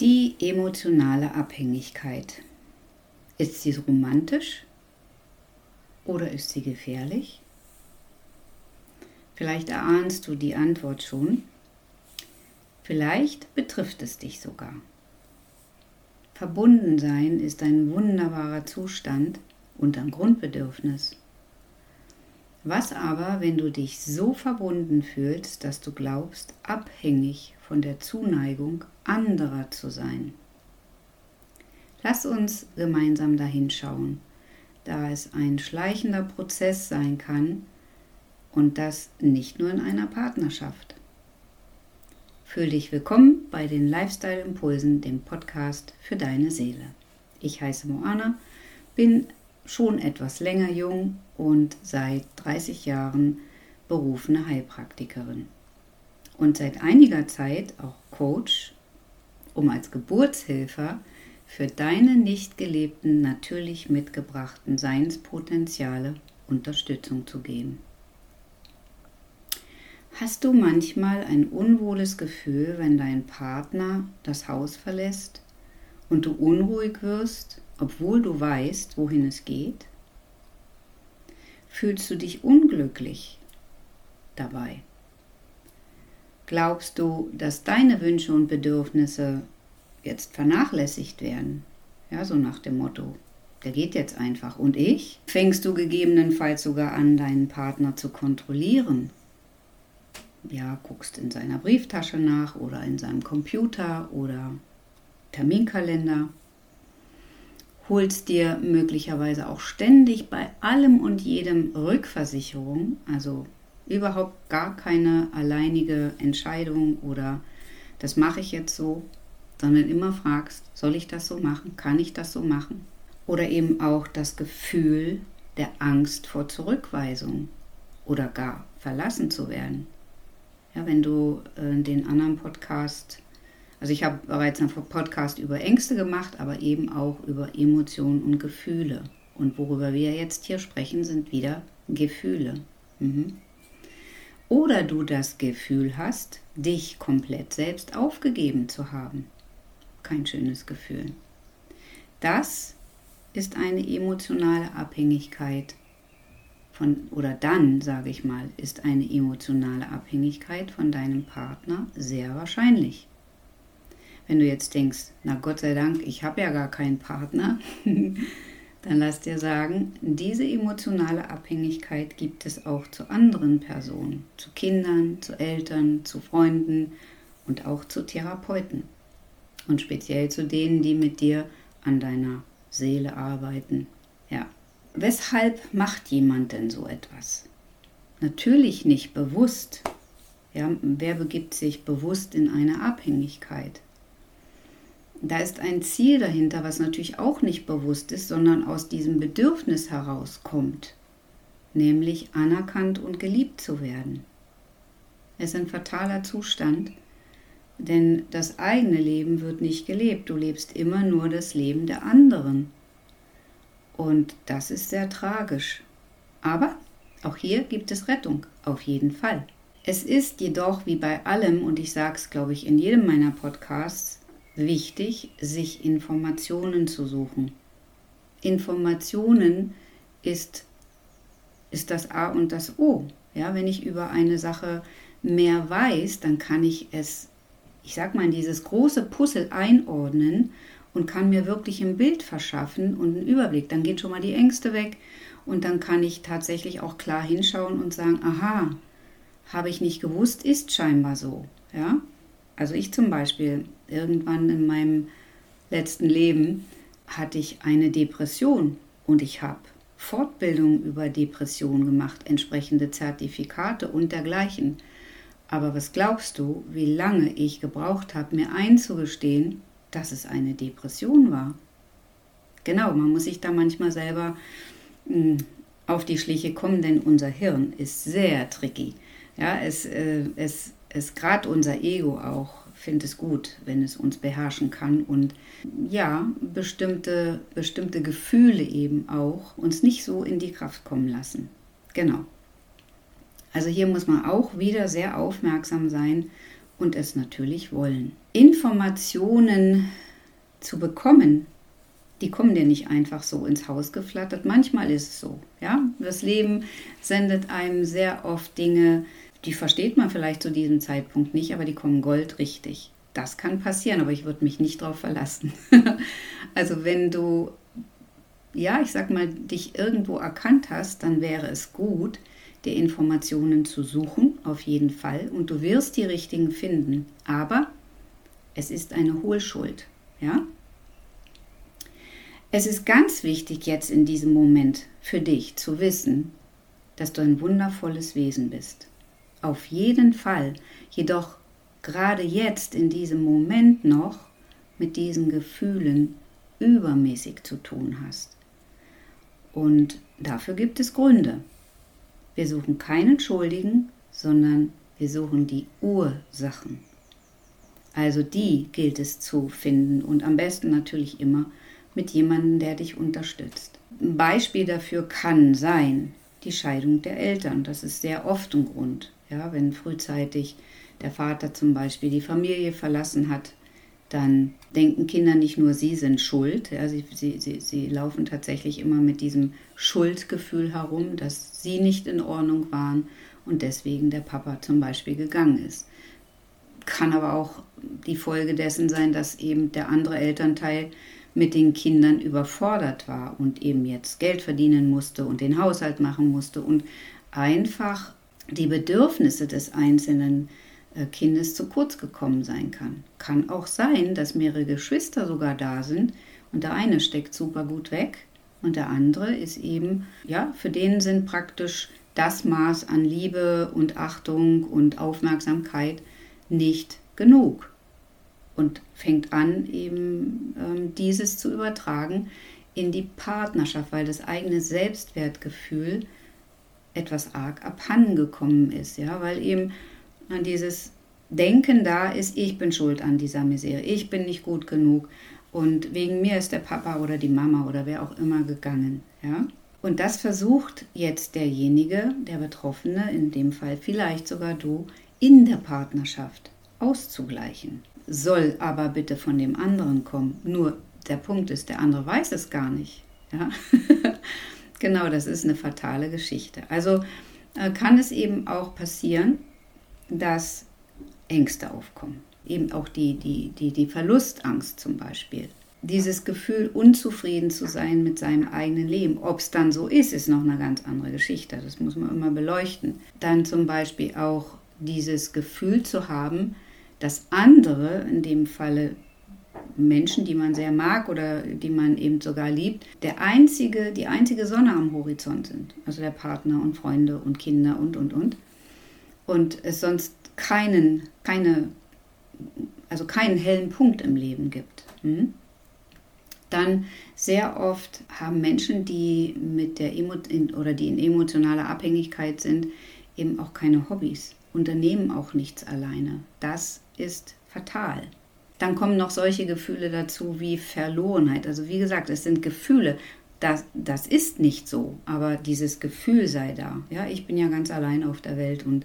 Die emotionale Abhängigkeit. Ist sie romantisch oder ist sie gefährlich? Vielleicht erahnst du die Antwort schon. Vielleicht betrifft es dich sogar. Verbundensein ist ein wunderbarer Zustand und ein Grundbedürfnis. Was aber, wenn du dich so verbunden fühlst, dass du glaubst, abhängig von der Zuneigung anderer zu sein? Lass uns gemeinsam dahin schauen, da es ein schleichender Prozess sein kann und das nicht nur in einer Partnerschaft. Fühl dich willkommen bei den Lifestyle Impulsen, dem Podcast für deine Seele. Ich heiße Moana, bin schon etwas länger jung und seit 30 Jahren berufene Heilpraktikerin. Und seit einiger Zeit auch Coach, um als Geburtshilfer für deine nicht gelebten, natürlich mitgebrachten Seinspotenziale Unterstützung zu geben. Hast du manchmal ein unwohles Gefühl, wenn dein Partner das Haus verlässt und du unruhig wirst obwohl du weißt, wohin es geht? Fühlst du dich unglücklich dabei? Glaubst du, dass deine Wünsche und Bedürfnisse jetzt vernachlässigt werden? Ja, so nach dem Motto, der geht jetzt einfach. Und ich? Fängst du gegebenenfalls sogar an, deinen Partner zu kontrollieren? Ja, guckst in seiner Brieftasche nach oder in seinem Computer oder Terminkalender holst dir möglicherweise auch ständig bei allem und jedem Rückversicherung, also überhaupt gar keine alleinige Entscheidung oder das mache ich jetzt so, sondern immer fragst, soll ich das so machen, kann ich das so machen? Oder eben auch das Gefühl der Angst vor Zurückweisung oder gar verlassen zu werden. Ja, wenn du äh, den anderen Podcast also ich habe bereits einen Podcast über Ängste gemacht, aber eben auch über Emotionen und Gefühle. Und worüber wir jetzt hier sprechen, sind wieder Gefühle. Mhm. Oder du das Gefühl hast, dich komplett selbst aufgegeben zu haben. Kein schönes Gefühl. Das ist eine emotionale Abhängigkeit von, oder dann, sage ich mal, ist eine emotionale Abhängigkeit von deinem Partner sehr wahrscheinlich. Wenn du jetzt denkst, na Gott sei Dank, ich habe ja gar keinen Partner, dann lass dir sagen, diese emotionale Abhängigkeit gibt es auch zu anderen Personen, zu Kindern, zu Eltern, zu Freunden und auch zu Therapeuten. Und speziell zu denen, die mit dir an deiner Seele arbeiten. Ja. Weshalb macht jemand denn so etwas? Natürlich nicht bewusst. Ja, wer begibt sich bewusst in eine Abhängigkeit? Da ist ein Ziel dahinter, was natürlich auch nicht bewusst ist, sondern aus diesem Bedürfnis herauskommt, nämlich anerkannt und geliebt zu werden. Es ist ein fataler Zustand, denn das eigene Leben wird nicht gelebt. Du lebst immer nur das Leben der anderen. Und das ist sehr tragisch. Aber auch hier gibt es Rettung, auf jeden Fall. Es ist jedoch wie bei allem, und ich sage es, glaube ich, in jedem meiner Podcasts, wichtig, sich Informationen zu suchen. Informationen ist, ist das A und das O. Ja, wenn ich über eine Sache mehr weiß, dann kann ich es, ich sag mal, in dieses große Puzzle einordnen und kann mir wirklich ein Bild verschaffen und einen Überblick. Dann gehen schon mal die Ängste weg und dann kann ich tatsächlich auch klar hinschauen und sagen, aha, habe ich nicht gewusst, ist scheinbar so. Ja? Also ich zum Beispiel, irgendwann in meinem letzten Leben hatte ich eine Depression und ich habe Fortbildungen über Depression gemacht, entsprechende Zertifikate und dergleichen. Aber was glaubst du, wie lange ich gebraucht habe, mir einzugestehen, dass es eine Depression war? Genau, man muss sich da manchmal selber hm, auf die Schliche kommen, denn unser Hirn ist sehr tricky. Ja, es, äh, es es gerade unser Ego auch findet es gut, wenn es uns beherrschen kann und ja, bestimmte, bestimmte Gefühle eben auch uns nicht so in die Kraft kommen lassen. Genau. Also hier muss man auch wieder sehr aufmerksam sein und es natürlich wollen. Informationen zu bekommen, die kommen dir nicht einfach so ins Haus geflattert. Manchmal ist es so. Ja? Das Leben sendet einem sehr oft Dinge, die versteht man vielleicht zu diesem Zeitpunkt nicht, aber die kommen goldrichtig. Das kann passieren, aber ich würde mich nicht darauf verlassen. also wenn du, ja, ich sag mal, dich irgendwo erkannt hast, dann wäre es gut, dir Informationen zu suchen, auf jeden Fall. Und du wirst die richtigen finden. Aber es ist eine Hohlschuld. Ja? Es ist ganz wichtig jetzt in diesem Moment für dich zu wissen, dass du ein wundervolles Wesen bist. Auf jeden Fall. Jedoch gerade jetzt in diesem Moment noch mit diesen Gefühlen übermäßig zu tun hast. Und dafür gibt es Gründe. Wir suchen keinen Schuldigen, sondern wir suchen die Ursachen. Also die gilt es zu finden und am besten natürlich immer mit jemandem, der dich unterstützt. Ein Beispiel dafür kann sein die Scheidung der Eltern. Das ist sehr oft ein Grund. Ja, wenn frühzeitig der Vater zum Beispiel die Familie verlassen hat, dann denken Kinder nicht nur, sie sind schuld. Ja, sie, sie, sie, sie laufen tatsächlich immer mit diesem Schuldgefühl herum, dass sie nicht in Ordnung waren und deswegen der Papa zum Beispiel gegangen ist. Kann aber auch die Folge dessen sein, dass eben der andere Elternteil mit den Kindern überfordert war und eben jetzt Geld verdienen musste und den Haushalt machen musste und einfach die Bedürfnisse des einzelnen äh, Kindes zu kurz gekommen sein kann. Kann auch sein, dass mehrere Geschwister sogar da sind und der eine steckt super gut weg und der andere ist eben, ja, für den sind praktisch das Maß an Liebe und Achtung und Aufmerksamkeit nicht genug und fängt an, eben ähm, dieses zu übertragen in die Partnerschaft, weil das eigene Selbstwertgefühl etwas arg abhandengekommen ist, ja, weil eben an dieses Denken da ist, ich bin schuld an dieser Misere, ich bin nicht gut genug und wegen mir ist der Papa oder die Mama oder wer auch immer gegangen, ja. Und das versucht jetzt derjenige, der Betroffene, in dem Fall vielleicht sogar du, in der Partnerschaft auszugleichen. Soll aber bitte von dem anderen kommen. Nur der Punkt ist, der andere weiß es gar nicht. Ja? genau, das ist eine fatale Geschichte. Also äh, kann es eben auch passieren, dass Ängste aufkommen. Eben auch die, die, die, die Verlustangst zum Beispiel. Dieses Gefühl, unzufrieden zu sein mit seinem eigenen Leben. Ob es dann so ist, ist noch eine ganz andere Geschichte. Das muss man immer beleuchten. Dann zum Beispiel auch dieses Gefühl zu haben, dass andere, in dem Falle Menschen, die man sehr mag oder die man eben sogar liebt, der einzige, die einzige Sonne am Horizont sind. Also der Partner und Freunde und Kinder und, und, und und es sonst keinen, keine, also keinen hellen Punkt im Leben gibt. Hm? Dann sehr oft haben Menschen, die mit der Emo oder die in emotionaler Abhängigkeit sind, eben auch keine Hobbys, unternehmen auch nichts alleine. Das ist fatal. Dann kommen noch solche Gefühle dazu wie Verlorenheit. Also wie gesagt, es sind Gefühle das, das ist nicht so, aber dieses Gefühl sei da. Ja, ich bin ja ganz allein auf der Welt und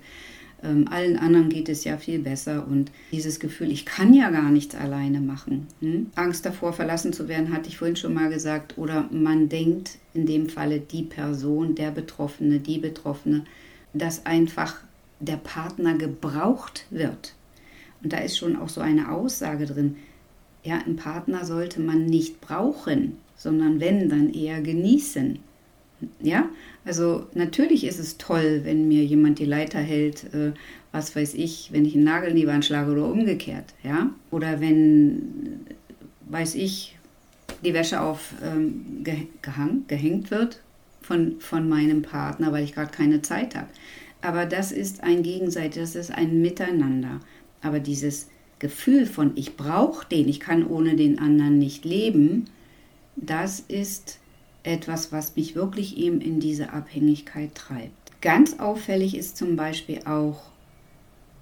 ähm, allen anderen geht es ja viel besser und dieses Gefühl, ich kann ja gar nichts alleine machen. Hm? Angst davor, verlassen zu werden, hatte ich vorhin schon mal gesagt. Oder man denkt in dem Falle die Person, der Betroffene, die Betroffene, dass einfach der Partner gebraucht wird. Und da ist schon auch so eine Aussage drin. Ja, einen Partner sollte man nicht brauchen sondern wenn, dann eher genießen. Ja, also natürlich ist es toll, wenn mir jemand die Leiter hält, äh, was weiß ich, wenn ich einen Nagel in die Wand schlage oder umgekehrt, ja. Oder wenn, weiß ich, die Wäsche auf ähm, gehang, gehängt wird von, von meinem Partner, weil ich gerade keine Zeit habe. Aber das ist ein Gegenseitig, das ist ein Miteinander. Aber dieses Gefühl von, ich brauche den, ich kann ohne den anderen nicht leben, das ist etwas, was mich wirklich eben in diese Abhängigkeit treibt. Ganz auffällig ist zum Beispiel auch,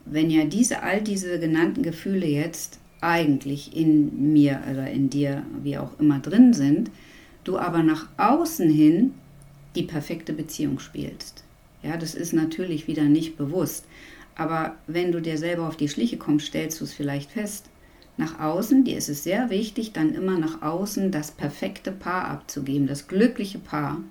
wenn ja diese, all diese genannten Gefühle jetzt eigentlich in mir oder in dir, wie auch immer drin sind, du aber nach außen hin die perfekte Beziehung spielst. Ja, das ist natürlich wieder nicht bewusst, Aber wenn du dir selber auf die Schliche kommst, stellst du es vielleicht fest. Nach außen, dir ist es sehr wichtig, dann immer nach außen das perfekte Paar abzugeben, das glückliche Paar.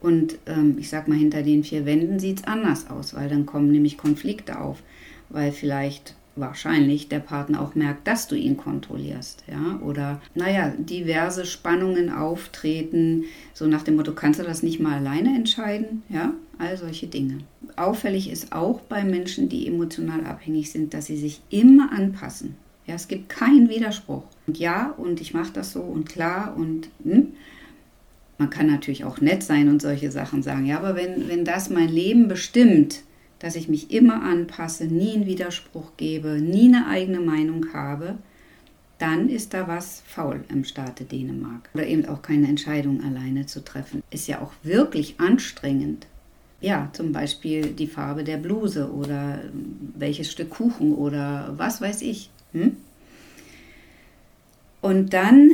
Und ähm, ich sag mal, hinter den vier Wänden sieht es anders aus, weil dann kommen nämlich Konflikte auf, weil vielleicht wahrscheinlich der Partner auch merkt, dass du ihn kontrollierst, ja, oder naja, diverse Spannungen auftreten, so nach dem Motto, kannst du das nicht mal alleine entscheiden, ja, all solche Dinge. Auffällig ist auch bei Menschen, die emotional abhängig sind, dass sie sich immer anpassen. Ja, es gibt keinen Widerspruch. Und ja, und ich mache das so und klar und hm, man kann natürlich auch nett sein und solche Sachen sagen. Ja, aber wenn, wenn das mein Leben bestimmt, dass ich mich immer anpasse, nie einen Widerspruch gebe, nie eine eigene Meinung habe, dann ist da was faul im Staate Dänemark. Oder eben auch keine Entscheidung alleine zu treffen. Ist ja auch wirklich anstrengend. Ja, zum Beispiel die Farbe der Bluse oder welches Stück Kuchen oder was weiß ich. Hm? Und dann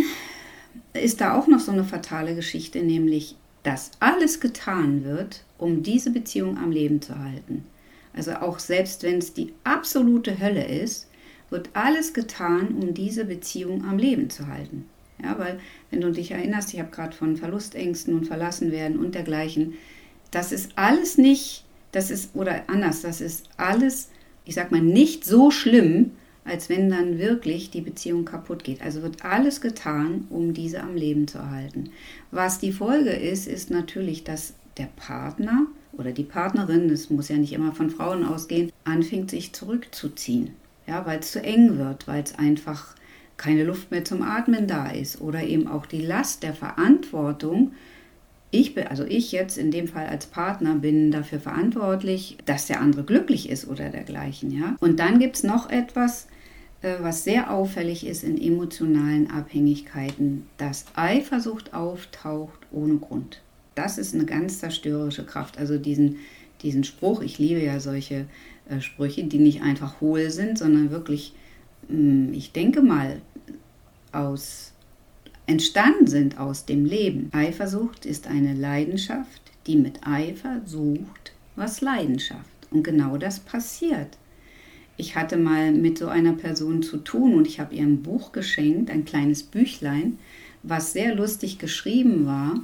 ist da auch noch so eine fatale Geschichte, nämlich, dass alles getan wird, um diese Beziehung am Leben zu halten. Also auch selbst wenn es die absolute Hölle ist, wird alles getan, um diese Beziehung am Leben zu halten. Ja, weil wenn du dich erinnerst, ich habe gerade von Verlustängsten und Verlassenwerden und dergleichen, das ist alles nicht, das ist, oder anders, das ist alles, ich sag mal, nicht so schlimm, als wenn dann wirklich die Beziehung kaputt geht. Also wird alles getan, um diese am Leben zu erhalten. Was die Folge ist, ist natürlich, dass der Partner oder die Partnerin, das muss ja nicht immer von Frauen ausgehen, anfängt sich zurückzuziehen. Ja, weil es zu eng wird, weil es einfach keine Luft mehr zum Atmen da ist oder eben auch die Last der Verantwortung. Ich bin, also ich jetzt in dem Fall als Partner bin dafür verantwortlich, dass der andere glücklich ist oder dergleichen, ja. Und dann gibt es noch etwas, äh, was sehr auffällig ist in emotionalen Abhängigkeiten, dass Eifersucht auftaucht ohne Grund. Das ist eine ganz zerstörerische Kraft. Also diesen, diesen Spruch, ich liebe ja solche äh, Sprüche, die nicht einfach hohl sind, sondern wirklich, mh, hm, ich denke mal, aus entstanden sind aus dem Leben. Eifersucht ist eine Leidenschaft, die mit Eifer sucht, was Leidenschaft. Und genau das passiert ich hatte mal mit so einer Person zu tun und ich habe ihr ein Buch geschenkt, ein kleines Büchlein, was sehr lustig geschrieben war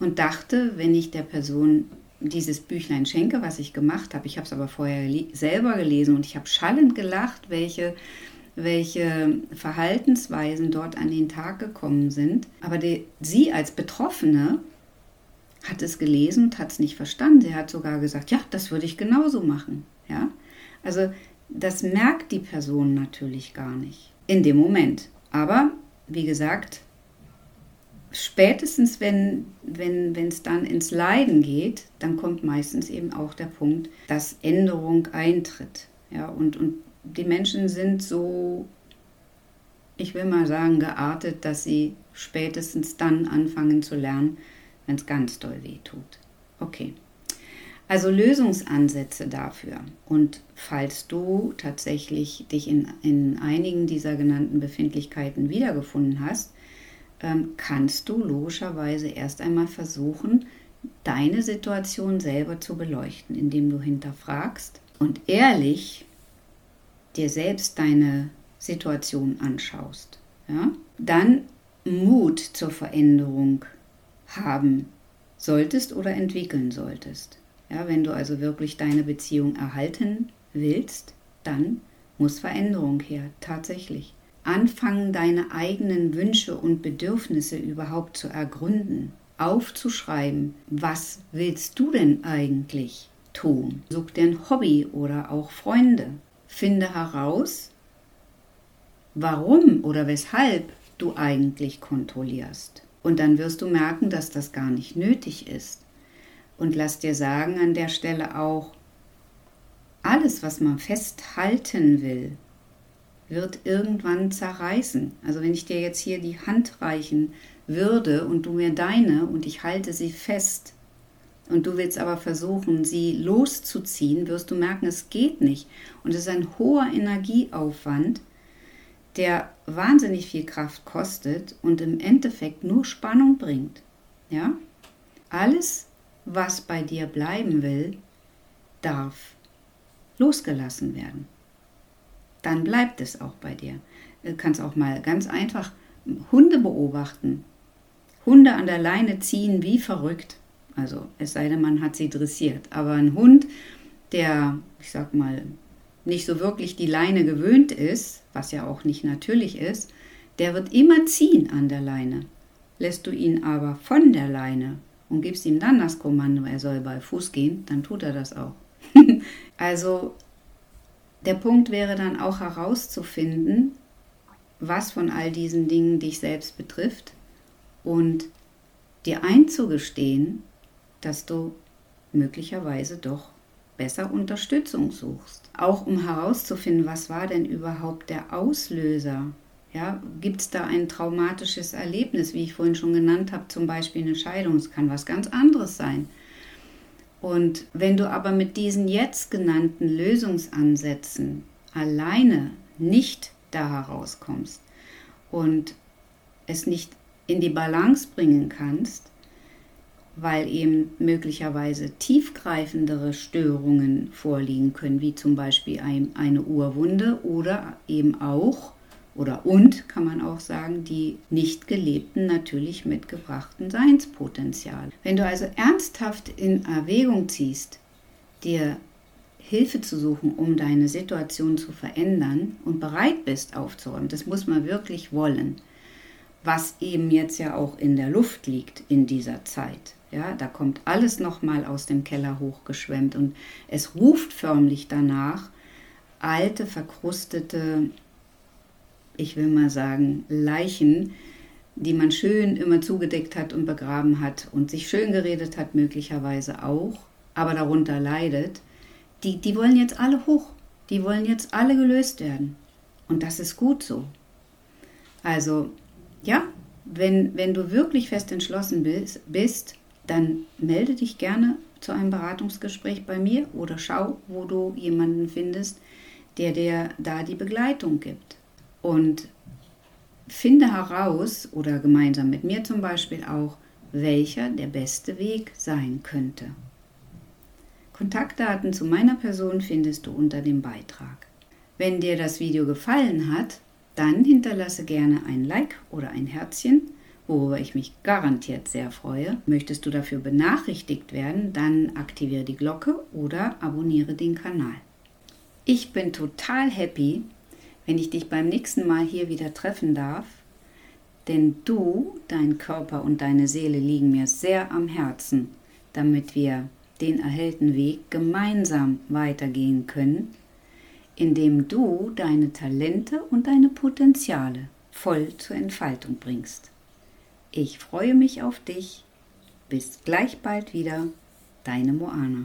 und dachte, wenn ich der Person dieses Büchlein schenke, was ich gemacht habe, ich habe es aber vorher selber gelesen und ich habe schallend gelacht, welche, welche Verhaltensweisen dort an den Tag gekommen sind. Aber die, sie als Betroffene hat es gelesen und hat es nicht verstanden. Sie hat sogar gesagt, ja, das würde ich genauso machen. Ja? Also das merkt die Person natürlich gar nicht in dem Moment. Aber wie gesagt, spätestens wenn wenn es dann ins Leiden geht, dann kommt meistens eben auch der Punkt, dass Änderung eintritt. Ja, und, und die Menschen sind so, ich will mal sagen, geartet, dass sie spätestens dann anfangen zu lernen, wenn es ganz doll weh tut. Okay. Also Lösungsansätze dafür. Und falls du tatsächlich dich in, in einigen dieser genannten Befindlichkeiten wiedergefunden hast, ähm, kannst du logischerweise erst einmal versuchen, deine Situation selber zu beleuchten, indem du hinterfragst und ehrlich dir selbst deine Situation anschaust. Ja? Dann Mut zur Veränderung haben solltest oder entwickeln solltest. Ja, wenn du also wirklich deine Beziehung erhalten willst, dann muss Veränderung her, tatsächlich. Anfangen, deine eigenen Wünsche und Bedürfnisse überhaupt zu ergründen, aufzuschreiben, was willst du denn eigentlich tun? Such dir ein Hobby oder auch Freunde. Finde heraus, warum oder weshalb du eigentlich kontrollierst. Und dann wirst du merken, dass das gar nicht nötig ist. Und lass dir sagen an der Stelle auch, alles, was man festhalten will, wird irgendwann zerreißen. Also wenn ich dir jetzt hier die Hand reichen würde und du mir deine und ich halte sie fest und du willst aber versuchen, sie loszuziehen, wirst du merken, es geht nicht. Und es ist ein hoher Energieaufwand, der wahnsinnig viel Kraft kostet und im Endeffekt nur Spannung bringt. Ja? Alles was bei dir bleiben will, darf. losgelassen werden. Dann bleibt es auch bei dir. Du kannst auch mal ganz einfach Hunde beobachten. Hunde an der Leine ziehen wie verrückt. Also es sei denn, man hat sie dressiert. Aber ein Hund, der, ich sag mal, nicht so wirklich die Leine gewöhnt ist, was ja auch nicht natürlich ist, der wird immer ziehen an der Leine. Lässt du ihn aber von der Leine und gibst ihm dann das Kommando, er soll bei Fuß gehen, dann tut er das auch. also der Punkt wäre dann auch herauszufinden, was von all diesen Dingen dich selbst betrifft und dir einzugestehen, dass du möglicherweise doch besser Unterstützung suchst. Auch um herauszufinden, was war denn überhaupt der Auslöser? Ja, gibt es da ein traumatisches Erlebnis, wie ich vorhin schon genannt habe, zum Beispiel eine Scheidung? Es kann was ganz anderes sein. Und wenn du aber mit diesen jetzt genannten Lösungsansätzen alleine nicht da herauskommst und es nicht in die Balance bringen kannst, weil eben möglicherweise tiefgreifendere Störungen vorliegen können, wie zum Beispiel ein, eine Urwunde oder eben auch oder und kann man auch sagen, die nicht gelebten natürlich mitgebrachten Seinspotenzial. Wenn du also ernsthaft in Erwägung ziehst, dir Hilfe zu suchen, um deine Situation zu verändern und bereit bist aufzuräumen, das muss man wirklich wollen, was eben jetzt ja auch in der Luft liegt in dieser Zeit. Ja, da kommt alles nochmal aus dem Keller hochgeschwemmt und es ruft förmlich danach, alte, verkrustete, ich will mal sagen, Leichen, die man schön immer zugedeckt hat und begraben hat und sich schön geredet hat, möglicherweise auch, aber darunter leidet, die, die wollen jetzt alle hoch. Die wollen jetzt alle gelöst werden. Und das ist gut so. Also, ja, wenn, wenn du wirklich fest entschlossen bist, bist, dann melde dich gerne zu einem Beratungsgespräch bei mir oder schau, wo du jemanden findest, der dir da die Begleitung gibt. Und finde heraus, oder gemeinsam mit mir zum Beispiel auch, welcher der beste Weg sein könnte. Kontaktdaten zu meiner Person findest du unter dem Beitrag. Wenn dir das Video gefallen hat, dann hinterlasse gerne ein Like oder ein Herzchen, worüber ich mich garantiert sehr freue. Möchtest du dafür benachrichtigt werden, dann aktiviere die Glocke oder abonniere den Kanal. Ich bin total happy, wenn ich dich beim nächsten Mal hier wieder treffen darf, denn du, dein Körper und deine Seele liegen mir sehr am Herzen, damit wir den erhellten Weg gemeinsam weitergehen können, indem du deine Talente und deine Potenziale voll zur Entfaltung bringst. Ich freue mich auf dich. Bis gleich bald wieder, deine Moana.